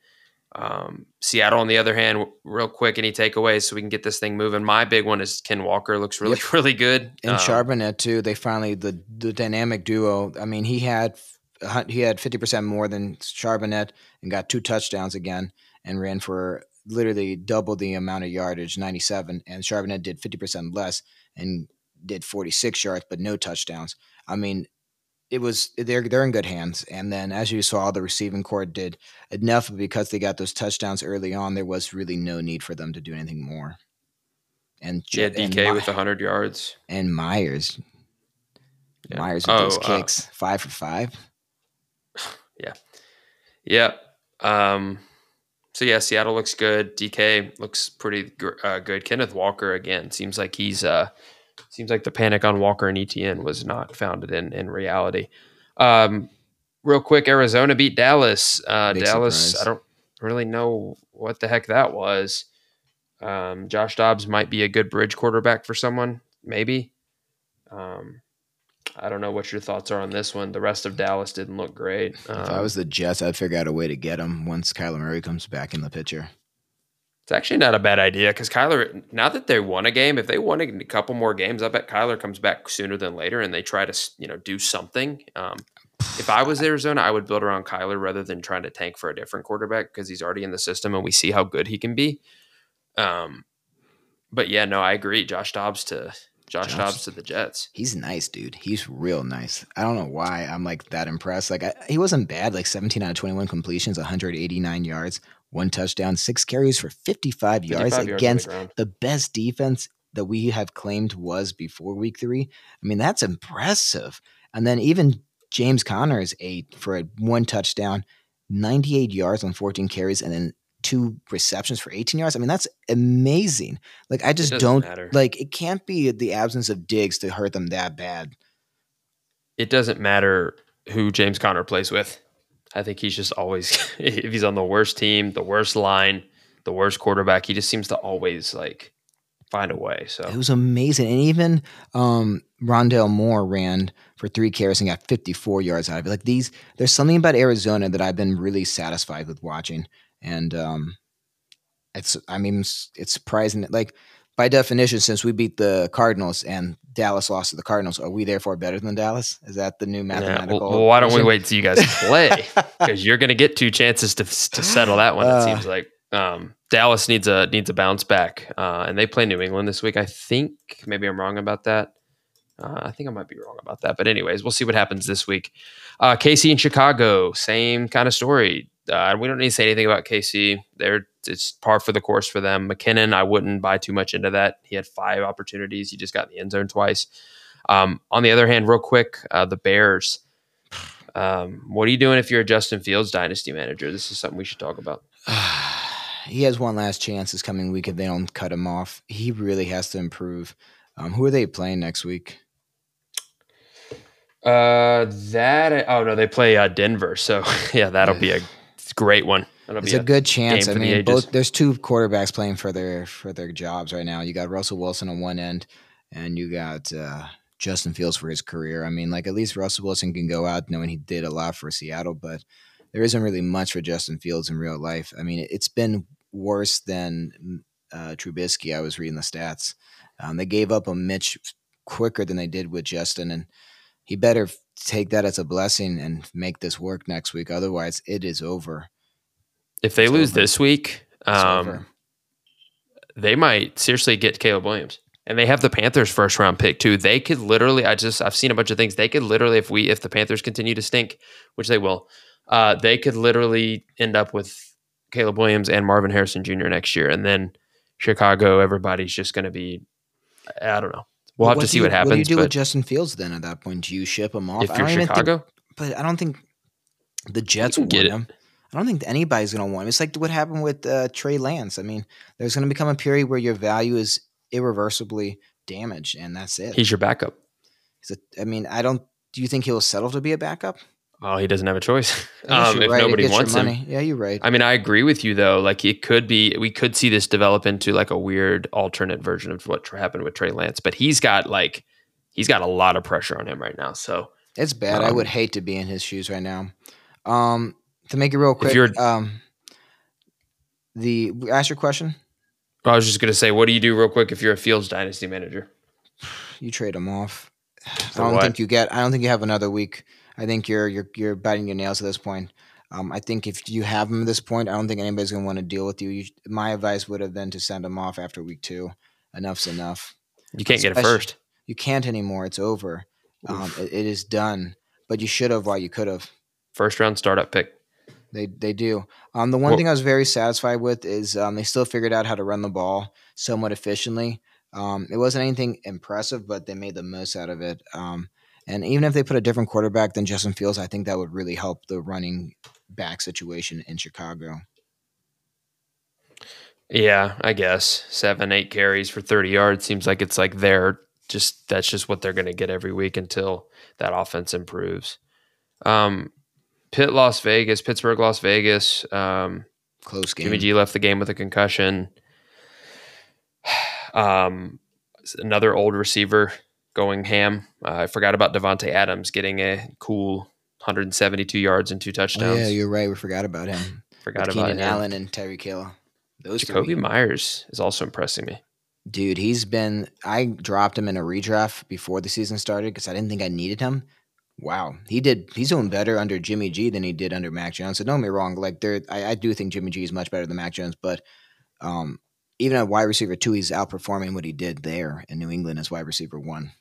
Um, Seattle, on the other hand, real quick, any takeaways so we can get this thing moving? My big one is Ken Walker looks really, yep. really good. And um, Charbonnet too. They finally the the dynamic duo. I mean, he had he had 50% more than Charbonnet and got two touchdowns again and ran for literally double the amount of yardage, 97. And Charbonnet did 50% less and did 46 yards, but no touchdowns. I mean, it was they're they're in good hands. And then as you saw, the receiving court did enough because they got those touchdowns early on. There was really no need for them to do anything more. And yeah, DK and with 100 yards and Myers. Yeah. Myers with oh, those uh kicks, uh, five for five. Yeah. Yeah. Um, so yeah, Seattle looks good. DK looks pretty uh, good. Kenneth Walker again seems like he's uh seems like the panic on Walker and ETN was not founded in in reality. Um, real quick, Arizona beat Dallas. Uh, Dallas, surprise. I don't really know what the heck that was. Um, Josh Dobbs might be a good bridge quarterback for someone, maybe. Um, I don't know what your thoughts are on this one. The rest of Dallas didn't look great. Um, if I was the Jets, I'd figure out a way to get him once Kyler Murray comes back in the picture. It's actually not a bad idea because Kyler, now that they won a game, if they won a couple more games, I bet Kyler comes back sooner than later and they try to, you know, do something. Um, if I was Arizona, I would build around Kyler rather than trying to tank for a different quarterback because he's already in the system and we see how good he can be. Um, but yeah, no, I agree. Josh Dobbs to Josh, Josh Dobbs to the Jets. He's nice, dude. He's real nice. I don't know why I'm like that impressed. Like I, he wasn't bad. Like 17 out of 21 completions, 189 yards, one touchdown, six carries for 55 yards 55 against yards the, the best defense that we have claimed was before week three. I mean, that's impressive. And then even James Conner is eight for a one touchdown, 98 yards on 14 carries, and then two receptions for 18 yards. I mean, that's amazing. Like, I just don't matter. like it can't be the absence of Diggs to hurt them that bad. It doesn't matter who James Conner plays with. I think he's just always, if he's on the worst team, the worst line, the worst quarterback, he just seems to always like find a way. So it was amazing. And even um, Rondale Moore ran for three carries and got 54 yards out of it. Like these, there's something about Arizona that I've been really satisfied with watching and um, it's I mean it's surprising. Like by definition, since we beat the Cardinals and Dallas lost to the Cardinals, are we therefore better than Dallas? Is that the new mathematical? Yeah, well, well, why don't we wait till you guys play? Because you're going to get two chances to to settle that one. It uh, seems like um, Dallas needs a needs a bounce back, uh, and they play New England this week. I think maybe I'm wrong about that. Uh, I think I might be wrong about that, but anyways, we'll see what happens this week. Uh, KC in Chicago, same kind of story. Uh, we don't need to say anything about KC. They're it's par for the course for them. McKinnon, I wouldn't buy too much into that. He had five opportunities. He just got in the end zone twice. Um, on the other hand, real quick, uh, the Bears. Um, what are you doing if you're a Justin Fields dynasty manager? This is something we should talk about. he has one last chance this coming week if they don't cut him off. He really has to improve. Um, who are they playing next week? Uh, that oh no, they play uh, Denver. So yeah, that'll be a great one. That'll it's a, a, good chance. I mean, both there's two quarterbacks playing for their for their jobs right now. You got Russell Wilson on one end, and you got uh, Justin Fields for his career. I mean, like at least Russell Wilson can go out knowing he did a lot for Seattle, but there isn't really much for Justin Fields in real life. I mean, it's been worse than uh, Trubisky. I was reading the stats. Um, they gave up a Mitch quicker than they did with Justin, and he better take that as a blessing and make this work next week. Otherwise, it is over. If they it's lose over. this week, um, they might seriously get Caleb Williams. And they have the Panthers first round pick too. They could literally, I just, I've seen a bunch of things. They could literally, if we, if the Panthers continue to stink, which they will, uh, they could literally end up with Caleb Williams and Marvin Harrison Jr. next year. And then Chicago, everybody's just going to be, I don't know. We'll have to see you, what happens. What do you do with Justin Fields then at that point? Do you ship him off? If you're Chicago? Think, but I don't think the Jets will get him. I don't think anybody's going to want him. It's like what happened with uh, Trey Lance. I mean, there's going to become a period where your value is irreversibly damaged, and that's it. He's your backup. He's a, I mean, I don't. Do you think he'll settle to be a backup? Oh, he doesn't have a choice. Um, if right. nobody wants him, yeah, you're right. I mean, I agree with you though. Like, it could be we could see this develop into like a weird alternate version of what happened with Trey Lance, but he's got like he's got a lot of pressure on him right now. So it's bad. Um, I would um, hate to be in his shoes right now. Um, to make it real quick, um, the ask your question. I was just gonna say, what do you do real quick if you're a Fields dynasty manager? You trade him off. For I don't what? think you get. I don't think you have another week. I think you're you're you're biting your nails at this point. Um, I think if you have him at this point, I don't think anybody's gonna want to deal with you. you. My advice would have been to send him off after week two. Enough's enough. You can't Especially, get it first. You can't anymore. It's over. Um, it, it is done. But you should have while you could have. First round startup pick. They they do. Um, the one well, thing I was very satisfied with is um, they still figured out how to run the ball somewhat efficiently. Um, it wasn't anything impressive, but they made the most out of it. Um, and even if they put a different quarterback than Justin Fields, I think that would really help the running back situation in Chicago. Yeah, I guess seven, eight carries for thirty yards seems like it's like they're just that's just what they're going to get every week until that offense improves. Um, Pitt, Las Vegas, Pittsburgh, Las Vegas. Um, Close game. Jimmy G left the game with a concussion. Um, another old receiver going ham. Uh, I forgot about Davante Adams getting a cool 172 yards and two touchdowns. Oh, yeah, you're right. We forgot about him. forgot With about Keenan him. Allen and Tyreek Hill. Those Jakobi three. Myers is also impressing me. Dude, he's been. I dropped him in a redraft before the season started because I didn't think I needed him. Wow, he did. He's doing better under Jimmy G than he did under Mac Jones. So don't get me wrong. Like there, I, I do think Jimmy G is much better than Mac Jones, but um, even at wide receiver two, he's outperforming what he did there in New England as wide receiver one.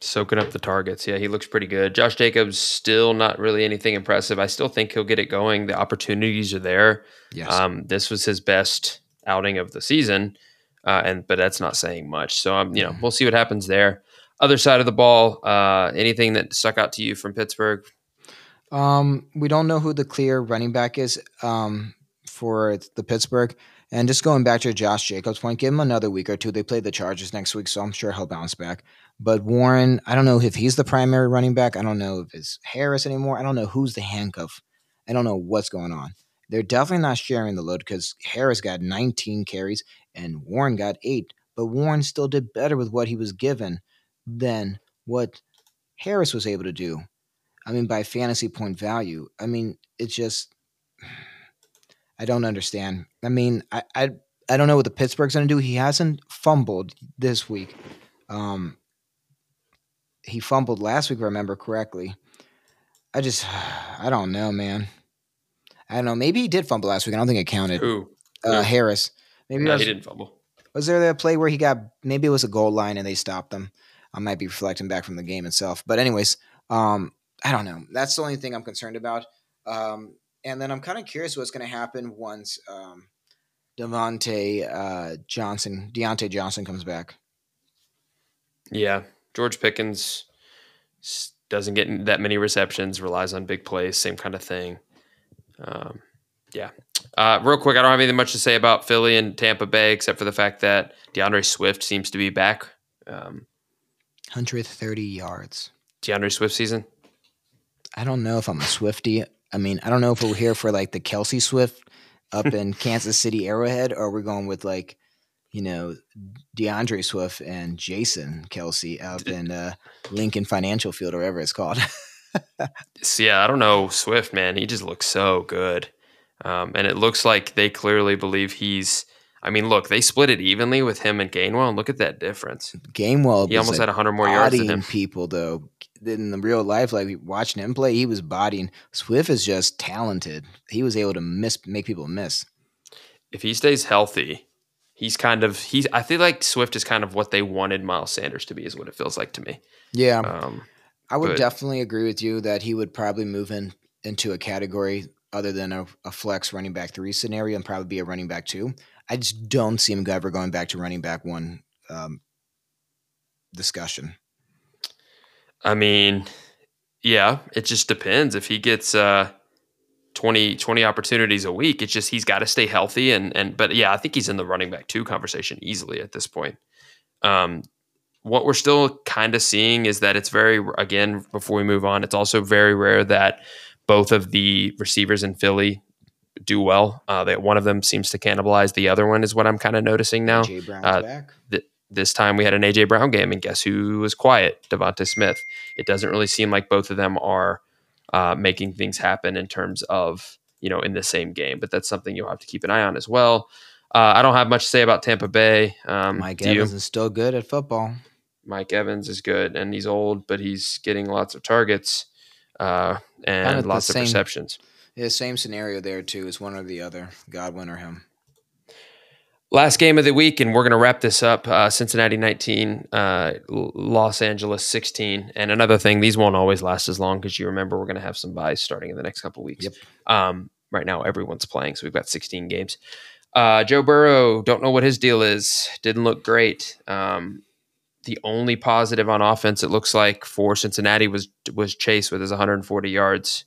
Soaking up the targets. Yeah, he looks pretty good. Josh Jacobs still not really anything impressive. I still think he'll get it going. The opportunities are there. Yes. Um, this was his best outing of the season, uh, and but that's not saying much. So um, you know, we'll see what happens there. Other side of the ball, uh, anything that stuck out to you from Pittsburgh? Um, we don't know who the clear running back is um, for the Pittsburgh. And just going back to Josh Jacobs' point, give him another week or two. They play the Chargers next week, so I'm sure he'll bounce back. But Warren, I don't know if he's the primary running back. I don't know if it's Harris anymore. I don't know who's the handcuff. I don't know what's going on. They're definitely not sharing the load because Harris got 19 carries and Warren got eight. But Warren still did better with what he was given than what Harris was able to do. I mean, by fantasy point value. I mean, it's just I don't understand. I mean, I I, I don't know what the Pittsburgh's going to do. He hasn't fumbled this week. Um, he fumbled last week, I remember correctly. I just, I don't know, man. I don't know. Maybe he did fumble last week. I don't think it counted. Who? Uh, Harris. Maybe no, was, he didn't fumble. Was there a play where he got? Maybe it was a goal line and they stopped him. I might be reflecting back from the game itself. But anyways, um, I don't know. That's the only thing I'm concerned about. Um, and then I'm kind of curious what's going to happen once um, Devontae uh, Johnson, Diontae Johnson comes back. Yeah, George Pickens doesn't get that many receptions, relies on big plays, same kind of thing. Um, yeah. Uh, real quick, I don't have anything much to say about Philly and Tampa Bay except for the fact that D'Andre Swift seems to be back. Um, 130 yards. D'Andre Swift season? I don't know if I'm a Swifty. I mean, I don't know if we're here for like the Kelce Swift up in Kansas City Arrowhead, or we're going with like, you know, D'Andre Swift and Jason Kelce out in uh, Lincoln Financial Field or whatever it's called. yeah, I don't know Swift, man. He just looks so good, um, and it looks like they clearly believe he's. I mean, look, they split it evenly with him and Gainwell, and look at that difference. Gainwell, he almost like had hundred more yards than him. People though, in the real life, like watching him play, he was bodying. Swift is just talented. He was able to miss, make people miss. If he stays healthy, he's kind of he's. I feel like Swift is kind of what they wanted Miles Sanders to be, is what it feels like to me. Yeah, um, I would but, definitely agree with you that he would probably move in into a category other than a, a, flex running back three scenario and probably be a running back two. I just don't see him ever going back to running back one um, discussion. I mean, yeah, it just depends. If he gets uh, 20, 20 opportunities a week. It's just he's got to stay healthy and and but yeah, I think he's in the running back two conversation easily at this point. Um, what we're still kind of seeing is that it's very again before we move on, it's also very rare that both of the receivers in Philly do well. Uh, that one of them seems to cannibalize the other one is what I'm kind of noticing now. Jay Brown's uh, back. Th- this time we had an AJ Brown game, and guess who was quiet? DeVonta Smith. It doesn't really seem like both of them are uh, making things happen in terms of you know in the same game. But that's something you'll have to keep an eye on as well. Uh, I don't have much to say about Tampa Bay. Um, Mike Evans you? is still good at football. Mike Evans is good, and he's old, but he's getting lots of targets uh, and of lots of receptions. Yeah, same scenario there too. Is one or the other, Godwin or him. Last game of the week, and we're going to wrap this up. Uh, Cincinnati 19, uh, Los Angeles 16. And another thing, these won't always last as long because you remember we're going to have some byes starting in the next couple weeks. Yep. Um, right now, everyone's playing, so we've got 16 games. Uh, Joe Burrow, don't know what his deal is. Didn't look great. Um, the only positive on offense, it looks like, for Cincinnati was was Chase with his 140 yards.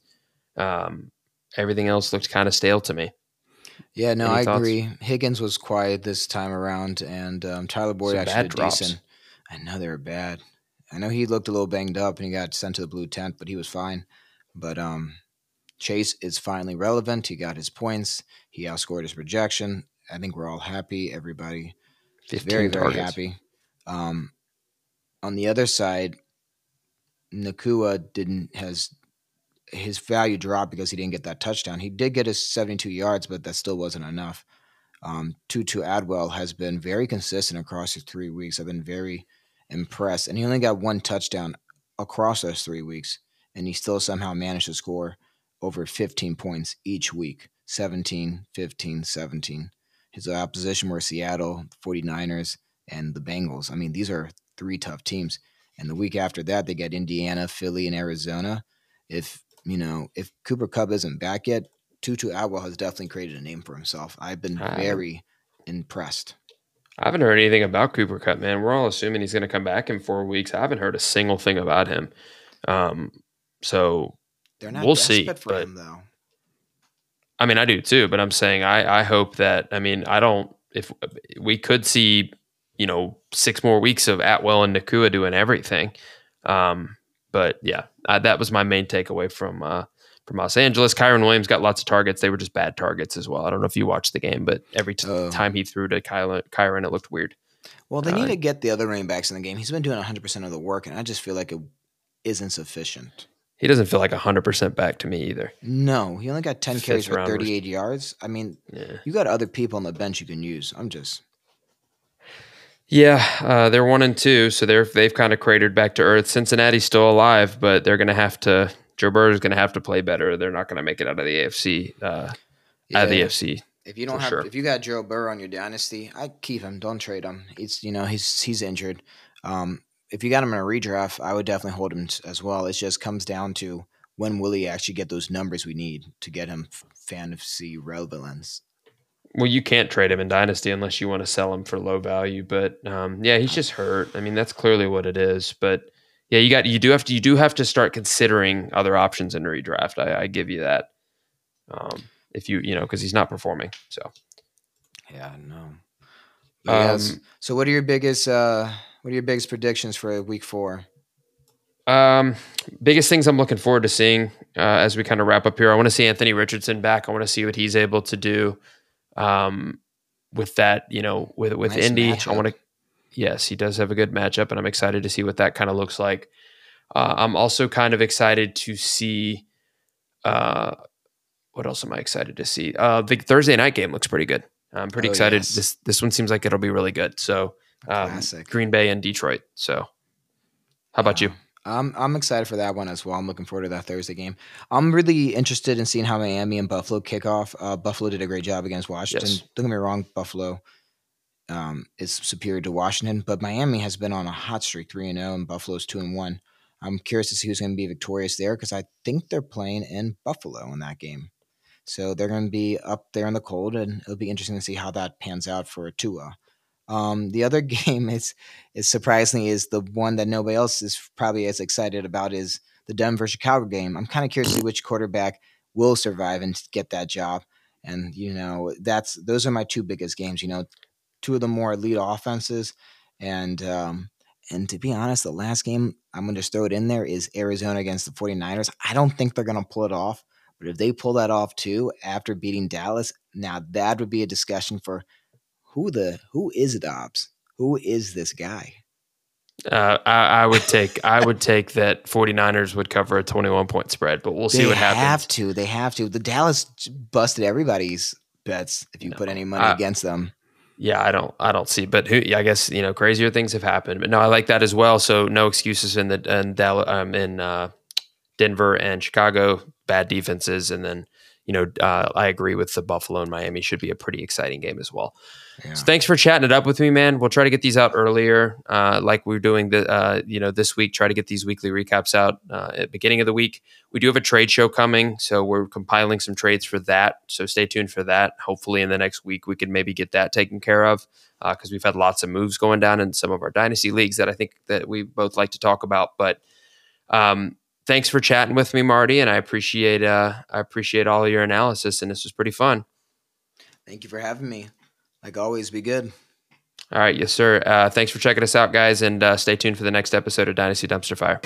Um, everything else looked kind of stale to me. Yeah, no, Any I thoughts? agree. Higgins was quiet this time around, and um, Tyler Boyd Some actually did decent. I know they were bad. I know he looked a little banged up and he got sent to the blue tent, but he was fine. But um, Chase is finally relevant. He got his points. He outscored his projection. I think we're all happy. Everybody is very, very happy. Um, on the other side, Nacua didn't has his value dropped because he didn't get that touchdown. He did get his 72 yards, but that still wasn't enough. Um, Tutu Atwell has been very consistent across his three weeks. I've been very impressed. And he only got one touchdown across those three weeks, and he still somehow managed to score over 15 points each week 17, 15, 17. His opposition were Seattle, 49ers, and the Bengals. I mean, these are three tough teams. And the week after that, they get Indiana, Philly, and Arizona. If you know, if Cooper Kupp isn't back yet, Tutu Atwell has definitely created a name for himself. I've been very impressed. I haven't heard anything about Cooper Kupp, man. We're all assuming he's going to come back in four weeks. I haven't heard a single thing about him. Um, so They're not we'll see. For but, him, though. I mean, I do too, but I'm saying I, I hope that. I mean, I don't. If we could see, you know, six more weeks of Atwell and Nacua doing everything, um, but yeah, uh, that was my main takeaway from uh, from Los Angeles. Kyren Williams got lots of targets. They were just bad targets as well. I don't know if you watched the game, but every t- uh, time he threw to Kyren, Kyren, it looked weird. Well, they need uh, to get the other running backs in the game. He's been doing 100 percent of the work, and I just feel like it isn't sufficient. He doesn't feel like 100% back to me either. No, he only got 10 Fifth carries for 38 yards. I mean, yeah. you got other people on the bench you can use. I'm just yeah, uh, they're one and two, so they're they've kind of cratered back to earth. Cincinnati's still alive, but they're going to have to. Joe Burrow is going to have to play better. They're not going to make it out of the AFC. Uh, yeah. Out of the AFC. If you don't have, sure. if you got Joe Burrow on your dynasty, I keep him. Don't trade him. It's you know he's he's injured. Um, if you got him in a redraft, I would definitely hold him as well. It just comes down to when will he actually get those numbers we need to get him fantasy relevance well, you can't trade him in Dynasty unless you want to sell him for low value. But um, yeah, he's just hurt. I mean, that's clearly what it is. But yeah, you got you do have to you do have to start considering other options in redraft. I, I give you that. Um, if you you know because he's not performing. So yeah, no. Yes. Um, so what are your biggest uh, what are your biggest predictions for week four? Um, biggest things I'm looking forward to seeing uh, as we kind of wrap up here. I want to see Anthony Richardson back. I want to see what he's able to do. Um, with that, you know, with with Nice Indy, I want to. Yes, he does have a good matchup, and I'm excited to see what that kind of looks like. Uh, I'm also kind of excited to see. Uh, what else am I excited to see? Uh, the Thursday night game looks pretty good. I'm pretty Oh, excited. yes. This this one seems like it'll be really good. So um. Green Bay and Detroit. So how about you? I'm I'm excited for that one as well. I'm looking forward to that Thursday game. I'm really interested in seeing how Miami and Buffalo kick off. Uh, Buffalo did a great job against Washington. Yes. Don't get me wrong, Buffalo um, is superior to Washington, but Miami has been on a hot streak, three and zero, and Buffalo's two and one. I'm curious to see who's going to be victorious there because I think they're playing in Buffalo in that game, so they're going to be up there in the cold, and it'll be interesting to see how that pans out for Tua. Um, the other game is is surprisingly is the one that nobody else is probably as excited about is the Denver Chicago game. I'm kind of curious to see which quarterback will survive and get that job. And you know, that's those are my two biggest games. You know, two of the more elite offenses, and um, and to be honest, the last game I'm going to just throw it in there is Arizona against the 49ers. I don't think they're going to pull it off, but if they pull that off too after beating Dallas, now that would be a discussion for who the who is Dobbs? Who is this guy? Uh, I, I would take I would take that 49ers would cover a 21 point spread, but we'll see they what happens. They have to. They have to. The Dallas busted everybody's bets if you No, put any money I- against them. Yeah, I don't I don't see, but who? I guess you know crazier things have happened. But no, I like that as well. So no excuses in the and Dallas um, in uh, Denver and Chicago, bad defenses, and then you know uh, I agree with the Buffalo and Miami should be a pretty exciting game as well. Yeah. So thanks for chatting it up with me, man. We'll try to get these out earlier, uh, like we're doing the uh, you know this week. Try to get these weekly recaps out uh, at the beginning of the week. We do have a trade show coming, so we're compiling some trades for that. So stay tuned for that. Hopefully, in the next week, we can maybe get that taken care of because we've had lots of moves going down in some of our dynasty leagues that I think that we both like to talk about. But um, thanks for chatting with me, Marty, and I appreciate uh, I appreciate all of your analysis, and this was pretty fun. Thank you for having me. Like always, be good. All right, yes, sir. Uh, thanks for checking us out, guys, and uh, stay tuned for the next episode of Dynasty Dumpster Fire.